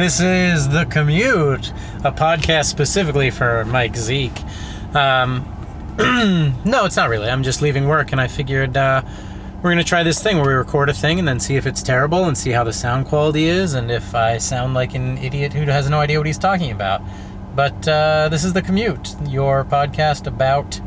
This is The Commute, a podcast specifically for Mike Zeke. Um, no, it's not really. I'm just leaving work and I figured uh, we're going to try this thing where we record a thing and then see if it's terrible and see how the sound quality is and if I sound like an idiot who has no idea what he's talking about. But uh, this is The Commute, your podcast about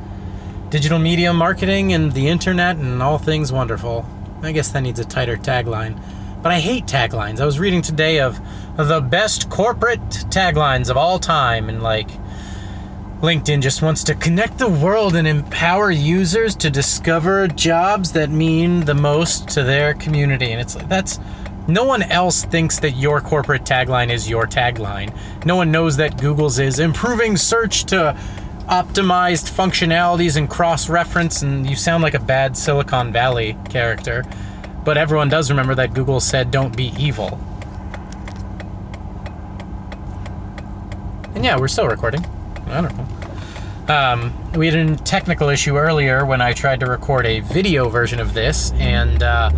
digital media marketing and the internet and all things wonderful. I guess that needs a tighter tagline. But I hate taglines. I was reading today of the best corporate taglines of all time, and like LinkedIn just wants to connect the world and empower users to discover jobs that mean the most to their community. And it's like, that's no one else thinks that your corporate tagline is your tagline. No one knows that Google's is improving search to optimized functionalities and cross reference, and you sound like a bad Silicon Valley character. But everyone does remember that Google said, don't be evil. And yeah, we're still recording. I don't know. Um, we had a technical issue earlier when I tried to record a video version of this, and uh,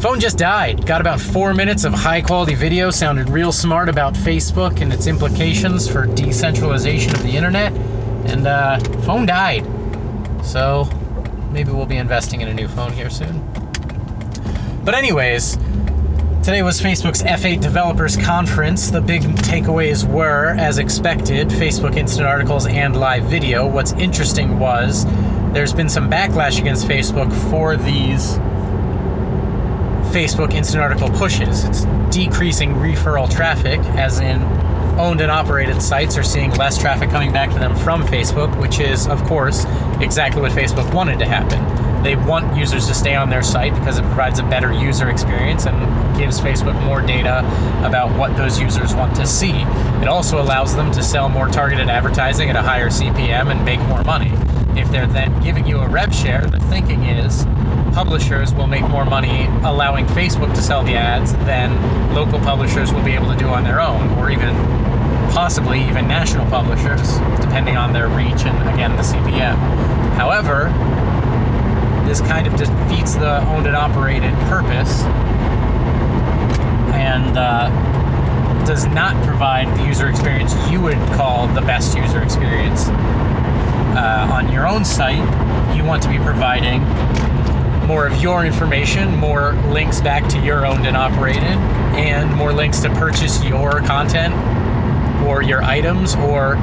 phone just died. Got about four minutes of high quality video, sounded real smart about Facebook and its implications for decentralization of the internet, and uh, phone died. So maybe we'll be investing in a new phone here soon. But, anyways, today was Facebook's F8 Developers Conference. The big takeaways were, as expected, Facebook Instant Articles and live video. What's interesting was there's been some backlash against Facebook for these Facebook Instant Article pushes. It's decreasing referral traffic, as in owned and operated sites are seeing less traffic coming back to them from Facebook, which is, of course, exactly what Facebook wanted to happen. They want users to stay on their site because it provides a better user experience and gives Facebook more data about what those users want to see. It also allows them to sell more targeted advertising at a higher CPM and make more money. If they're then giving you a rev share, the thinking is publishers will make more money allowing Facebook to sell the ads than local publishers will be able to do on their own, or even possibly even national publishers, depending on their reach and again the CPM. However, this kind of defeats the owned and operated purpose and uh, does not provide the user experience you would call the best user experience. Uh, on your own site, you want to be providing more of your information, more links back to your owned and operated, and more links to purchase your content or your items or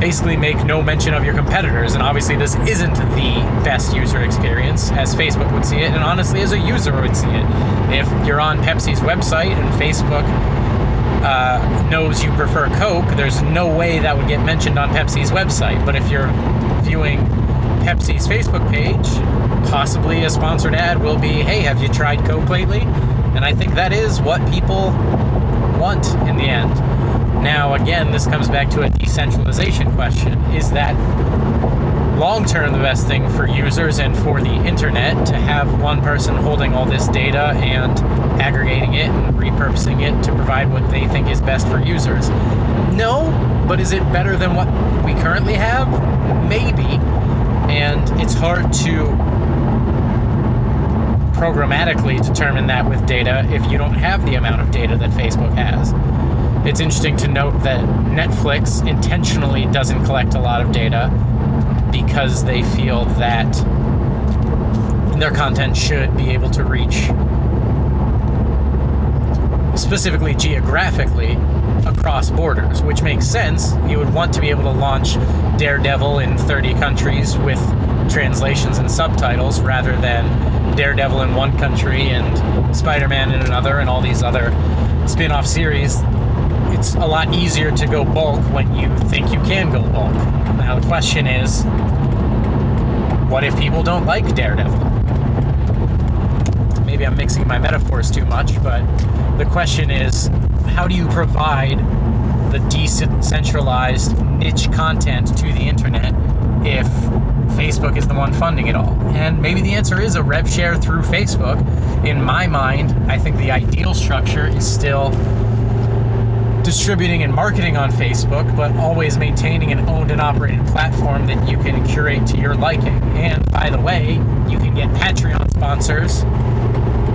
basically make no mention of your competitors. And obviously, this isn't the best user experience as Facebook would see it, and honestly, as a user would see it. If you're on Pepsi's website and Facebook uh, knows you prefer Coke, there's no way that would get mentioned on Pepsi's website. But if you're viewing Pepsi's Facebook page, possibly a sponsored ad will be, hey, have you tried Coke lately? And I think that is what people want in the end. Now, again, this comes back to a decentralization question. Is that long term the best thing for users and for the internet to have one person holding all this data and aggregating it and repurposing it to provide what they think is best for users? No, but is it better than what we currently have? Maybe. And it's hard to programmatically determine that with data if you don't have the amount of data that Facebook has. It's interesting to note that Netflix intentionally doesn't collect a lot of data because they feel that their content should be able to reach specifically geographically across borders, which makes sense. You would want to be able to launch Daredevil in 30 countries with translations and subtitles rather than Daredevil in one country and Spider Man in another and all these other spin off series. It's a lot easier to go bulk when you think you can go bulk. Now, the question is what if people don't like Daredevil? Maybe I'm mixing my metaphors too much, but the question is how do you provide the decentralized niche content to the internet if Facebook is the one funding it all? And maybe the answer is a rev share through Facebook. In my mind, I think the ideal structure is still distributing and marketing on Facebook, but always maintaining an owned and operated platform that you can curate to your liking. And by the way, you can get Patreon sponsors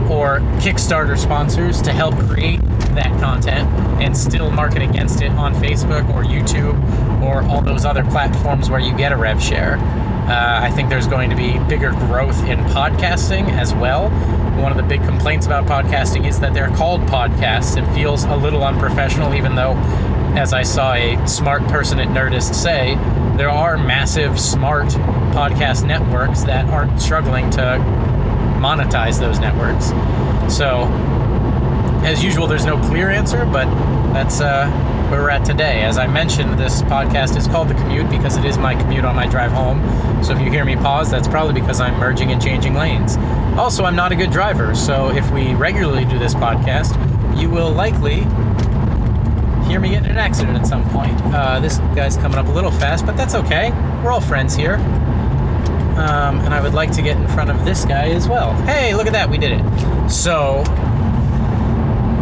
or Kickstarter sponsors to help create that content and still market against it on Facebook or YouTube or all those other platforms where you get a rev share. Uh, I think there's going to be bigger growth in podcasting as well. One of the big complaints about podcasting is that they're called podcasts. It feels a little unprofessional, even though, as I saw a smart person at Nerdist say, there are massive smart podcast networks that aren't struggling to monetize those networks. So, as usual, there's no clear answer, but that's uh, where we're at today. As I mentioned, this podcast is called The Commute because it is my commute on my drive home. So if you hear me pause, that's probably because I'm merging and changing lanes. Also, I'm not a good driver, so if we regularly do this podcast, you will likely hear me get in an accident at some point. Uh, this guy's coming up a little fast, but that's okay. We're all friends here. Um, and I would like to get in front of this guy as well. Hey, look at that, we did it. So,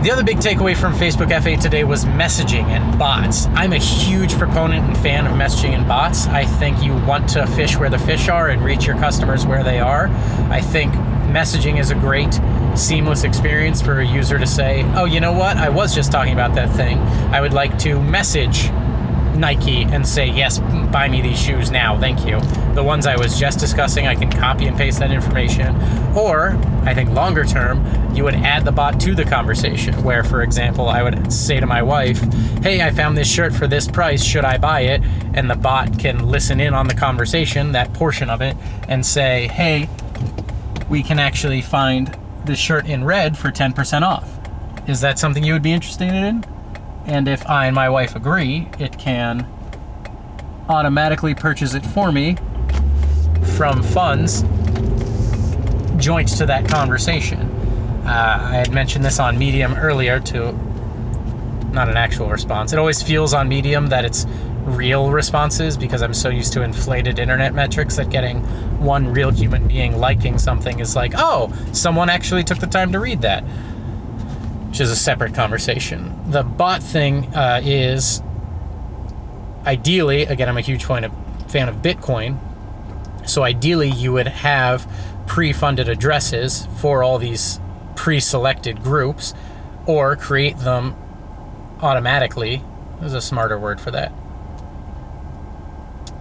the other big takeaway from Facebook F8 today was messaging and bots. I'm a huge proponent and fan of messaging and bots. I think you want to fish where the fish are and reach your customers where they are. I think messaging is a great seamless experience for a user to say, oh, you know what? I was just talking about that thing. I would like to message Nike and say, yes, buy me these shoes now, thank you. The ones I was just discussing, I can copy and paste that information. Or, I think longer term, you would add the bot to the conversation, where, for example, I would say to my wife, hey, I found this shirt for this price, should I buy it? And the bot can listen in on the conversation, that portion of it, and say, hey, we can actually find the shirt in red for 10% off. Is that something you would be interested in? And if I and my wife agree, it can automatically purchase it for me from funds joint to that conversation. Uh, I had mentioned this on Medium earlier to not an actual response. It always feels on Medium that it's real responses because I'm so used to inflated internet metrics that getting one real human being liking something is like, oh, someone actually took the time to read that which is a separate conversation. The bot thing uh, is ideally, again, I'm a huge fan of, fan of Bitcoin. So ideally, you would have pre-funded addresses for all these pre-selected groups, or create them automatically. There's a smarter word for that.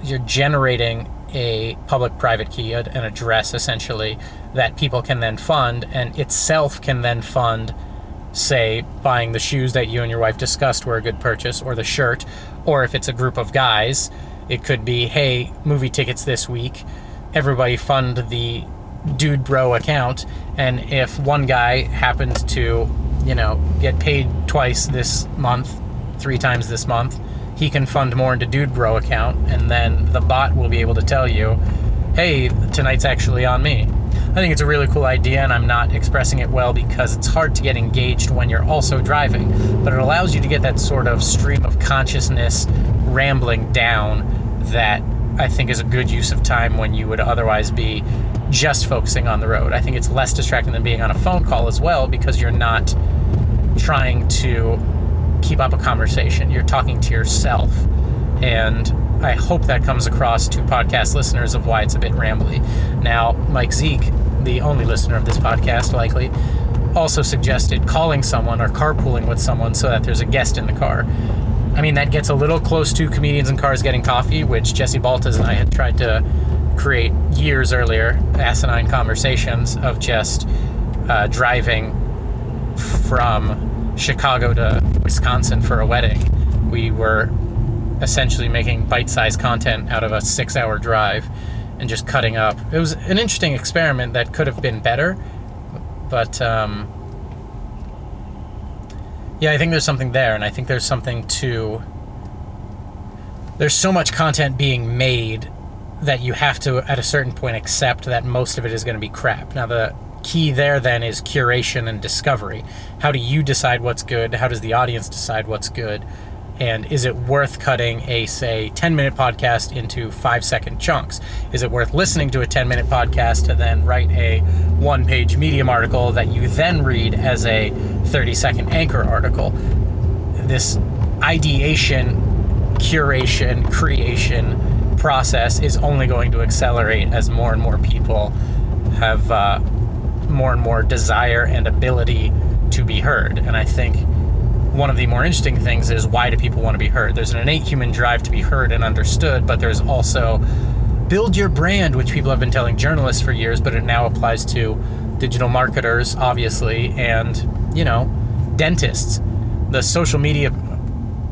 You're generating a public-private key, an address essentially, that people can then fund, and itself can then fund say buying the shoes that you and your wife discussed were a good purchase or the shirt or if it's a group of guys it could be hey movie tickets this week everybody fund the dude bro account and if one guy happens to you know get paid twice this month three times this month he can fund more into dude bro account and then the bot will be able to tell you hey tonight's actually on me I think it's a really cool idea, and I'm not expressing it well because it's hard to get engaged when you're also driving. But it allows you to get that sort of stream of consciousness rambling down that I think is a good use of time when you would otherwise be just focusing on the road. I think it's less distracting than being on a phone call as well because you're not trying to keep up a conversation. You're talking to yourself. And I hope that comes across to podcast listeners of why it's a bit rambly. Now, Mike Zeke, the only listener of this podcast, likely, also suggested calling someone or carpooling with someone so that there's a guest in the car. I mean, that gets a little close to comedians in cars getting coffee, which Jesse Baltas and I had tried to create years earlier, asinine conversations of just uh, driving from Chicago to Wisconsin for a wedding. We were essentially making bite-sized content out of a six-hour drive and just cutting up. It was an interesting experiment that could have been better, but um, yeah, I think there's something there, and I think there's something to. There's so much content being made that you have to, at a certain point, accept that most of it is going to be crap. Now, the key there then is curation and discovery. How do you decide what's good? How does the audience decide what's good? And is it worth cutting a say 10 minute podcast into five second chunks is it worth listening to a 10 minute podcast to then write a one page medium article that you then read as a 30 second anchor article this ideation curation creation process is only going to accelerate as more and more people have uh, more and more desire and ability to be heard. And I think one of the more interesting things is why do people want to be heard? There's an innate human drive to be heard and understood, but there's also build your brand, which people have been telling journalists for years, but it now applies to digital marketers, obviously, and, you know, dentists. The social media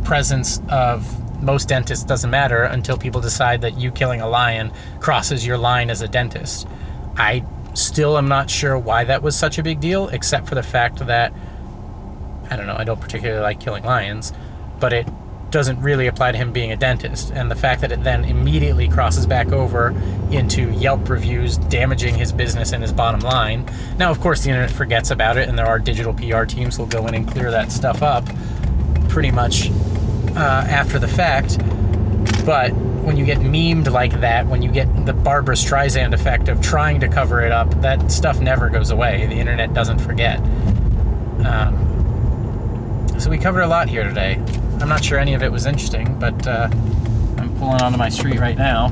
presence of most dentists doesn't matter until people decide that you killing a lion crosses your line as a dentist. I still am not sure why that was such a big deal, except for the fact that I don't know, I don't particularly like killing lions, but it doesn't really apply to him being a dentist. And the fact that it then immediately crosses back over into Yelp reviews damaging his business and his bottom line. Now, of course, the internet forgets about it, and there are digital PR teams who'll go in and clear that stuff up pretty much uh, after the fact. But when you get memed like that, when you get the Barbra Streisand effect of trying to cover it up, that stuff never goes away. The internet doesn't forget. Um, so we covered a lot here today. I'm not sure any of it was interesting, but uh, I'm pulling onto my street right now.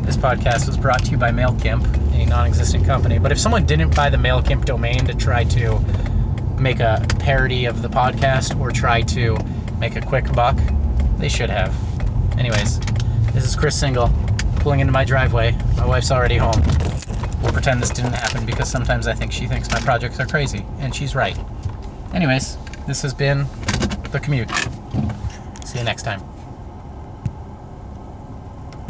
This podcast was brought to you by MailChimp, a non-existent company. But if someone didn't buy the MailChimp domain to try to make a parody of the podcast or try to make a quick buck, they should have. Anyways, this is Chris Single pulling into my driveway. My wife's already home. We'll pretend this didn't happen because sometimes I think she thinks my projects are crazy, and she's right. Anyways, this has been The Commute. See you next time.